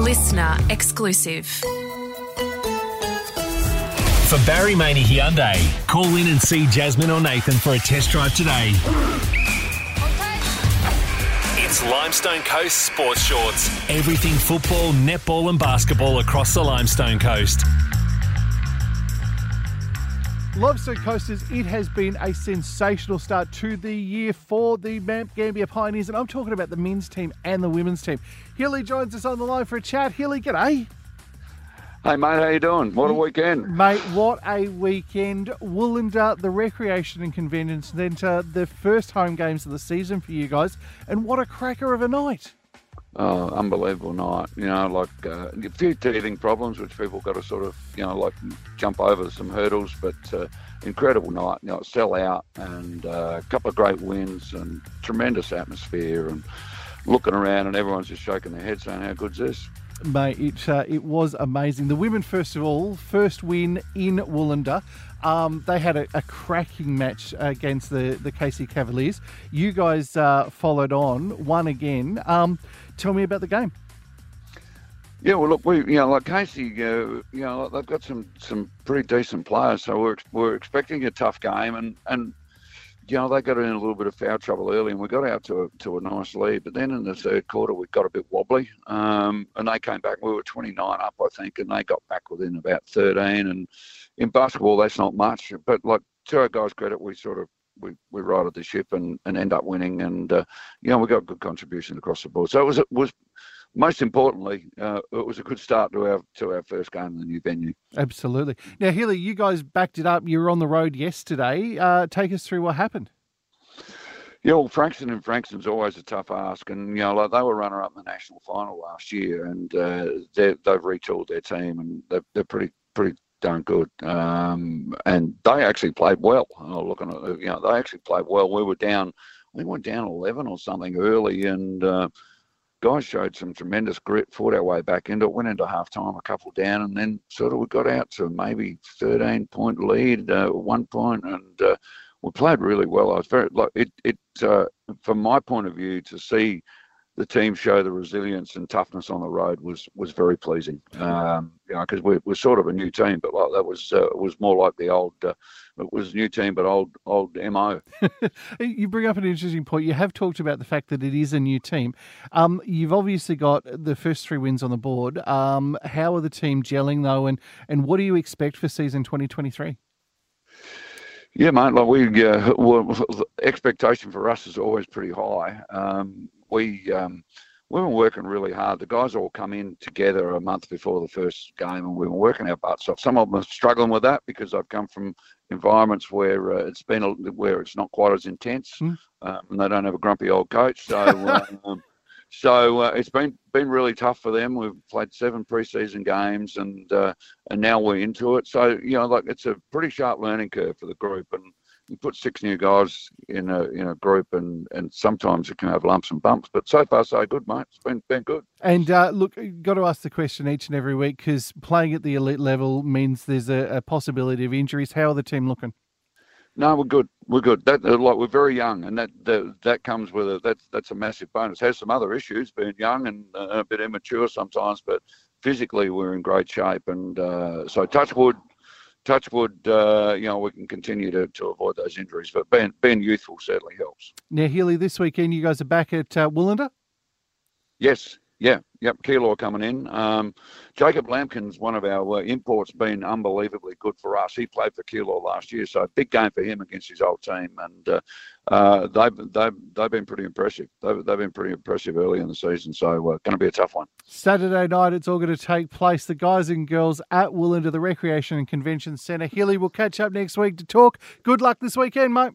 listener exclusive. For Barry Maney Hyundai, call in and see Jasmine or Nathan for a test drive today. It's Limestone Coast Sports Shorts. Everything football, netball, and basketball across the Limestone Coast. Limestone Coasters, it has been a sensational start to the year for the Mount Gambier Pioneers, and I'm talking about the men's team and the women's team. Hilly joins us on the line for a chat. Hilly, g'day. Hey mate, how you doing? What a weekend, mate! What a weekend! Wulanda, the Recreation and Convention Centre, the first home games of the season for you guys, and what a cracker of a night! Oh, unbelievable night! You know, like uh, a few teething problems, which people got to sort of, you know, like jump over some hurdles, but uh, incredible night. You know, sell out and uh, a couple of great wins and tremendous atmosphere and looking around and everyone's just shaking their head saying, "How good's this?" Mate, it, uh, it was amazing. The women, first of all, first win in Wulanda. Um, they had a, a, cracking match against the, the Casey Cavaliers. You guys uh, followed on, won again. Um, tell me about the game. Yeah, well, look, we you know like Casey, uh, you know they've got some some pretty decent players, so we're we're expecting a tough game, and and you know, they got in a little bit of foul trouble early and we got out to a, to a nice lead. But then in the third quarter, we got a bit wobbly um, and they came back. We were 29 up, I think, and they got back within about 13. And in basketball, that's not much. But like to our guys' credit, we sort of we, we righted the ship and, and end up winning. And, uh, you know, we got good contribution across the board. So it was, it was most importantly, uh, it was a good start to our to our first game in the new venue. Absolutely. Now, Healy, you guys backed it up. You were on the road yesterday. Uh, take us through what happened. Yeah, well, Frankston and Frankston's always a tough ask, and you know, like they were runner up in the national final last year, and uh, they've retooled their team, and they're, they're pretty pretty darn good. Um, and they actually played well. Oh, looking at you know, they actually played well. We were down, we were down eleven or something early, and uh, guys showed some tremendous grit, fought our way back into it, went into half time a couple down, and then sort of we got out to maybe 13 point lead, uh, one point, and uh, we played really well. I was very like it. It uh, from my point of view to see the team show the resilience and toughness on the road was was very pleasing. Um, you know, because we're, we're sort of a new team, but like that was uh, was more like the old. Uh, it was new team, but old old mo. you bring up an interesting point. You have talked about the fact that it is a new team. Um, you've obviously got the first three wins on the board. Um, how are the team gelling though, and and what do you expect for season twenty twenty three? Yeah, mate. Like we, uh, well, expectation for us is always pretty high. Um, we um, we've been working really hard. The guys all come in together a month before the first game, and we've been working our butts off. Some of them are struggling with that because I've come from environments where uh, it's been a, where it's not quite as intense, mm. um, and they don't have a grumpy old coach. So. um, so uh, it's been been really tough for them. We've played seven preseason games, and uh, and now we're into it. So you know, like it's a pretty sharp learning curve for the group, and you put six new guys in a in a group, and and sometimes it can have lumps and bumps. But so far, so good, mate. It's been been good. And uh, look, got to ask the question each and every week because playing at the elite level means there's a, a possibility of injuries. How are the team looking? No, we're good. We're good. That uh, like we're very young, and that that, that comes with it. That's that's a massive bonus. Has some other issues, being young and uh, a bit immature sometimes, but physically we're in great shape. And uh, so, touch wood, touch wood. Uh, you know, we can continue to, to avoid those injuries. But being being youthful certainly helps. Now, Healy, this weekend you guys are back at uh, Wulanda. Yes, yeah, yep, Keilor coming in. Um, Jacob Lampkin's one of our uh, imports, been unbelievably good for us. He played for Keilor last year, so big game for him against his old team, and uh, uh, they've they've they've been pretty impressive. They've, they've been pretty impressive early in the season, so uh, going to be a tough one. Saturday night, it's all going to take place. The guys and girls at Wulanda the Recreation and Convention Centre. Hilly will catch up next week to talk. Good luck this weekend, mate.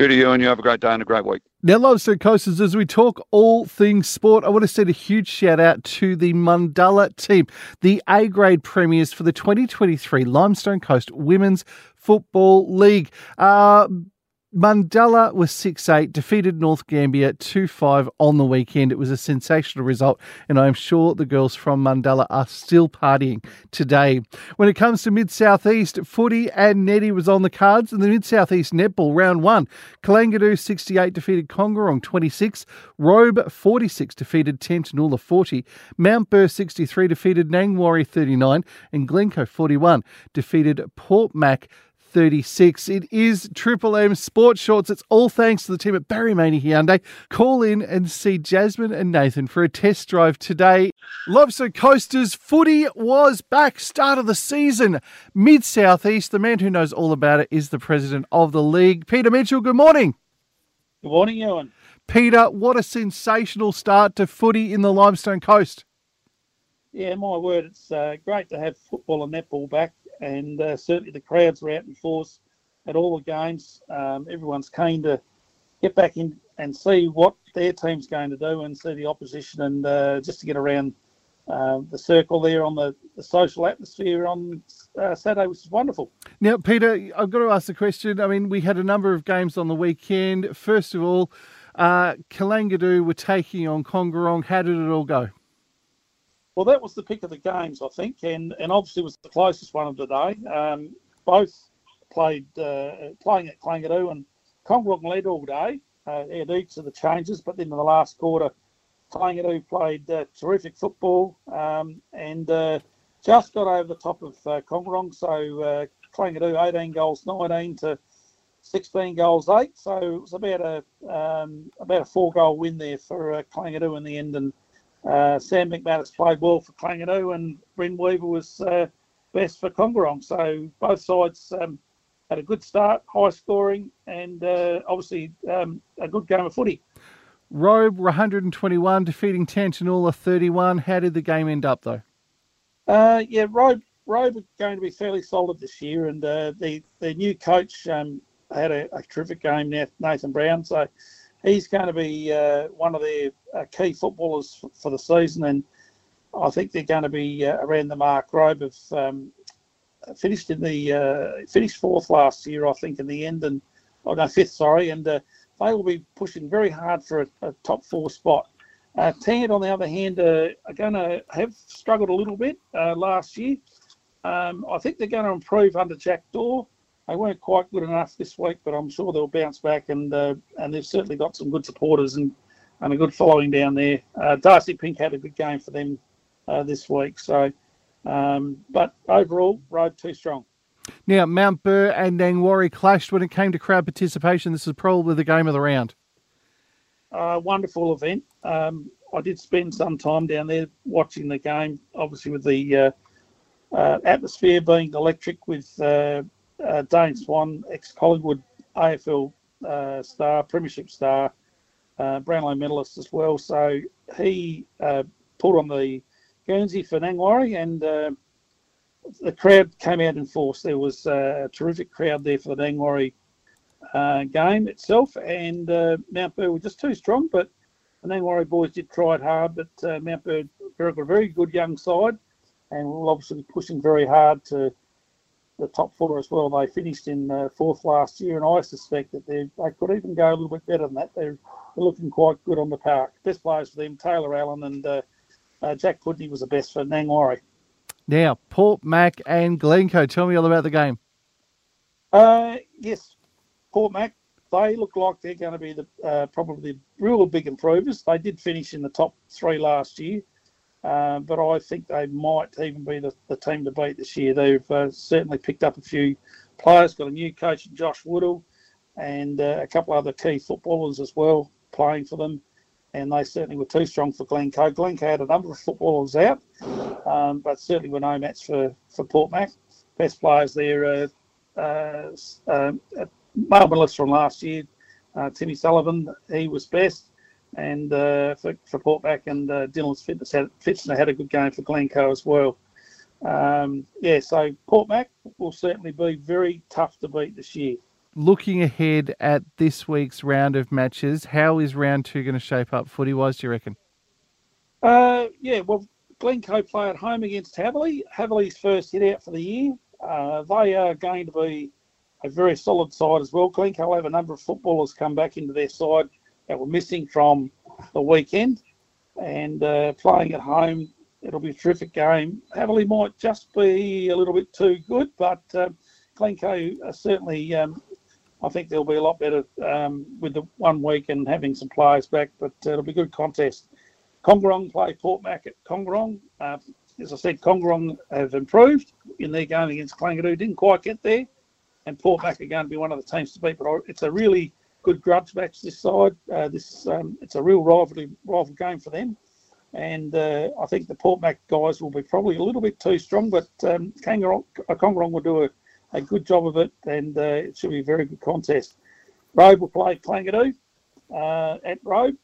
Good to you, and you have a great day and a great week. Now, love Limestone Coasters, as we talk all things sport, I want to send a huge shout out to the Mandala team, the A grade premiers for the 2023 Limestone Coast Women's Football League. Uh, Mundella was 6 8, defeated North Gambier 2 5 on the weekend. It was a sensational result, and I'm sure the girls from Mandela are still partying today. When it comes to Mid South East, footy and netty was on the cards in the Mid South East netball round one. Kalangadoo 68 defeated Kongorong 26, Robe 46 defeated Tantanoola 40, Mount Burr 63 defeated Nangwarry 39, and Glencoe 41 defeated Port Mac 36. It is Triple M Sports Shorts. It's all thanks to the team at Barry Maney Hyundai. Call in and see Jasmine and Nathan for a test drive today. Lobster Coasters footy was back. Start of the season. Mid Southeast. The man who knows all about it is the president of the league, Peter Mitchell. Good morning. Good morning, Ewan. Peter, what a sensational start to footy in the Limestone Coast. Yeah, my word, it's uh, great to have football and netball back and uh, certainly the crowds were out in force at all the games. Um, everyone's keen to get back in and see what their team's going to do and see the opposition and uh, just to get around uh, the circle there on the, the social atmosphere on uh, Saturday, which is wonderful. Now, Peter, I've got to ask the question. I mean, we had a number of games on the weekend. First of all, uh, Kalangadoo were taking on Kongorong. How did it all go? Well, that was the pick of the games, I think, and, and obviously was the closest one of the day. Um, both played uh, playing at Kalangadoo and Kongorong led all day uh, at each of the changes, but then in the last quarter, Kalangadoo played uh, terrific football um, and uh, just got over the top of uh, Kongorong. So uh, Kalangadoo 18 goals 19 to 16 goals 8. So it was about a um, about a four goal win there for uh, Kalangadoo in the end and uh, Sam McManus played well for Kalangadoo and Bryn Weaver was uh, best for Kongorong. So both sides um, had a good start, high scoring, and uh, obviously um, a good game of footy. Robe 121 defeating Tantanoola 31. How did the game end up though? Uh, yeah, Robe Robe are going to be fairly solid this year, and uh, the the new coach um, had a, a terrific game, Nathan Brown. So he's going to be uh, one of their uh, key footballers for the season, and I think they're going to be uh, around the mark. Robe have um, finished in the uh, finished fourth last year, I think, in the end, and oh no, fifth, sorry, and uh, they will be pushing very hard for a, a top four spot. Uh, on the other hand, uh, are going to have struggled a little bit last year. Um, I think they're going to improve under Jack Daw. They weren't quite good enough this week, but I'm sure they'll bounce back, and uh, and they've certainly got some good supporters and, and a good following down there. Uh, Darcy Pink had a good game for them uh, this week, so um, but overall, Robe too strong. Now, Mount Burr and Nangwarry clashed when it came to crowd participation. This is probably the game of the round. Uh, wonderful event. Um, I did spend some time down there watching the game, obviously with the uh, uh, atmosphere being electric with uh, uh, Dane Swan, ex Collingwood AFL uh, star, Premiership star, uh, Brownlow medalist as well. So he uh, pulled on the Guernsey for Nangwarry, and uh, the crowd came out in force. There was a terrific crowd there for the Nangwarry uh, game itself, and uh, Mount Burr were just too strong, but the Nangwarry boys did try it hard, but Mount Burr got a very good young side, and we're obviously pushing very hard to the top four as well. They finished in uh, fourth last year, and I suspect that they they could even go a little bit better than that. They're, they're looking quite good on the park. Best players for them: Taylor Allen and uh, uh, Jack Pudney was the best for Nangwarry. Now, Port Mac and Glencoe. Tell me all about the game. Uh, yes, Port Mac. They look like they're going to be the uh, probably the real big improvers. They did finish in the top three last year. Uh, but I think they might even be the, the team to beat this year. They've uh, certainly picked up a few players, got a new coach, Josh Woodall, and uh, a couple other key footballers as well playing for them. And they certainly were too strong for Glencoe. Glencoe had a number of footballers out, um, but certainly were no match for, for Port Mac. Best players there, uh, uh, um, medalist from last year, Timmy Sullivan, he was best and uh, for, for Port Mac and uh, Dylan's Fitness had, Fitness had a good game for Glencoe as well. Um, yeah, so Port Mac will certainly be very tough to beat this year. Looking ahead at this week's round of matches, how is round two going to shape up footy wise, do you reckon? Uh, yeah, well, Glencoe play at home against Hatherleigh. Hatherleigh's first hit out for the year. Uh, they are going to be a very solid side as well. Glencoe have a number of footballers come back into their side that were missing from the weekend, and uh, playing at home, it'll be a terrific game. Hatherleigh might just be a little bit too good, but uh, Glencoe certainly. Um, I think they'll be a lot better um, with the one week and having some players back, but uh, it'll be a good contest. Kongorong play Port Mac at Kongorong. Uh, as I said, Kongorong have improved in their game against Kalangadoo. Didn't quite get there, and Port Mac are going to be one of the teams to beat. But it's a really good grudge match this side. Uh, this um, it's a real rivalry rival game for them, and uh, I think the Port Mac guys will be probably a little bit too strong, but um, Kangaroo, uh, Kongorong will do a, a good job of it, and uh, it should be a very good contest. Robe will play Kalangadoo uh, at Robe.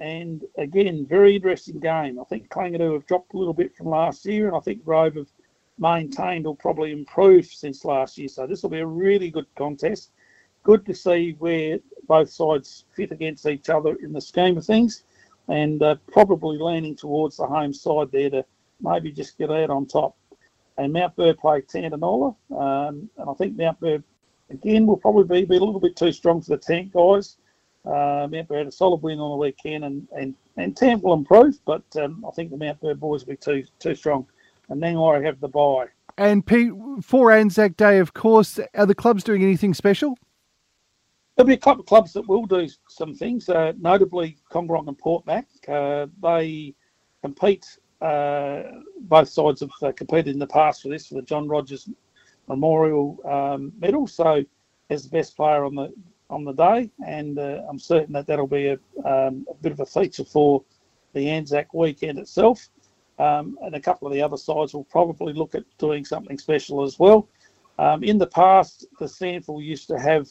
And again, very interesting game. I think Kalangadoo have dropped a little bit from last year, and I think Robe have maintained or probably improved since last year. So this will be a really good contest. Good to see where both sides fit against each other in the scheme of things, and uh, probably leaning towards the home side there to maybe just get out on top. And Mount Burr play Tantanoola, um, and I think Mount Burr again will probably be, be a little bit too strong for the tank guys. Uh, Mount Burr had a solid win on the weekend, and and and Tamp will improve, but um, I think the Mount Burr boys will be too too strong. And I have the bye. And Pete, for Anzac Day, of course, are the clubs doing anything special? There'll be a couple of clubs that will do some things, uh, notably Kongorong and Port Mac. Uh, they compete, uh, both sides have uh, competed in the past for this, for the John Rogers Memorial um, Medal. So, as the best player on the on the day, and uh, I'm certain that that'll be a, um, a, bit of a feature for the Anzac weekend itself. Um, and a couple of the other sides will probably look at doing something special as well. Um, in the past, the SANFL used to have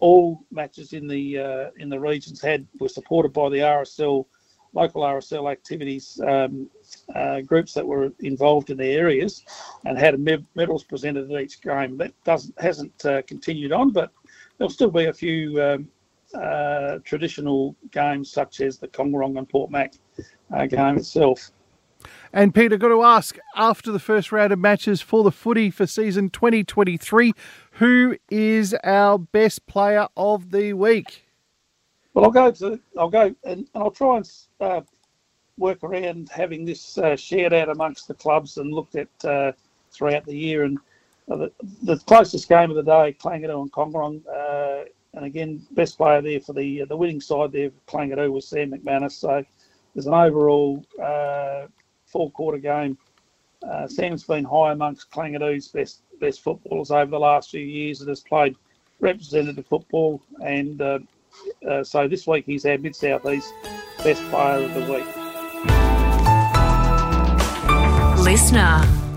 all matches in the uh, in the regions had were supported by the RSL local RSL activities um, uh, groups that were involved in the areas and had medals presented at each game. That doesn't hasn't uh, continued on, but there'll still be a few um, uh, traditional games such as the Kongorong and Port Mac uh, game itself. And Peter, got to ask after the first round of matches for the footy for season 2023, who is our best player of the week? Well, I'll go to I'll go and, and I'll try and uh, work around having this uh, shared out amongst the clubs and looked at uh, throughout the year. And uh, the, the, closest game of the day, Kalangadoo and Kongorong. Uh, and again, best player there for the the winning side there, Kalangadoo was Sam McManus. So there's an overall uh, four quarter game. Uh, Sam's been high amongst Kalangadoo's best best footballers over the last few years and has played representative football. And uh, uh, so this week he's our Mid South East best player of the week. Listener.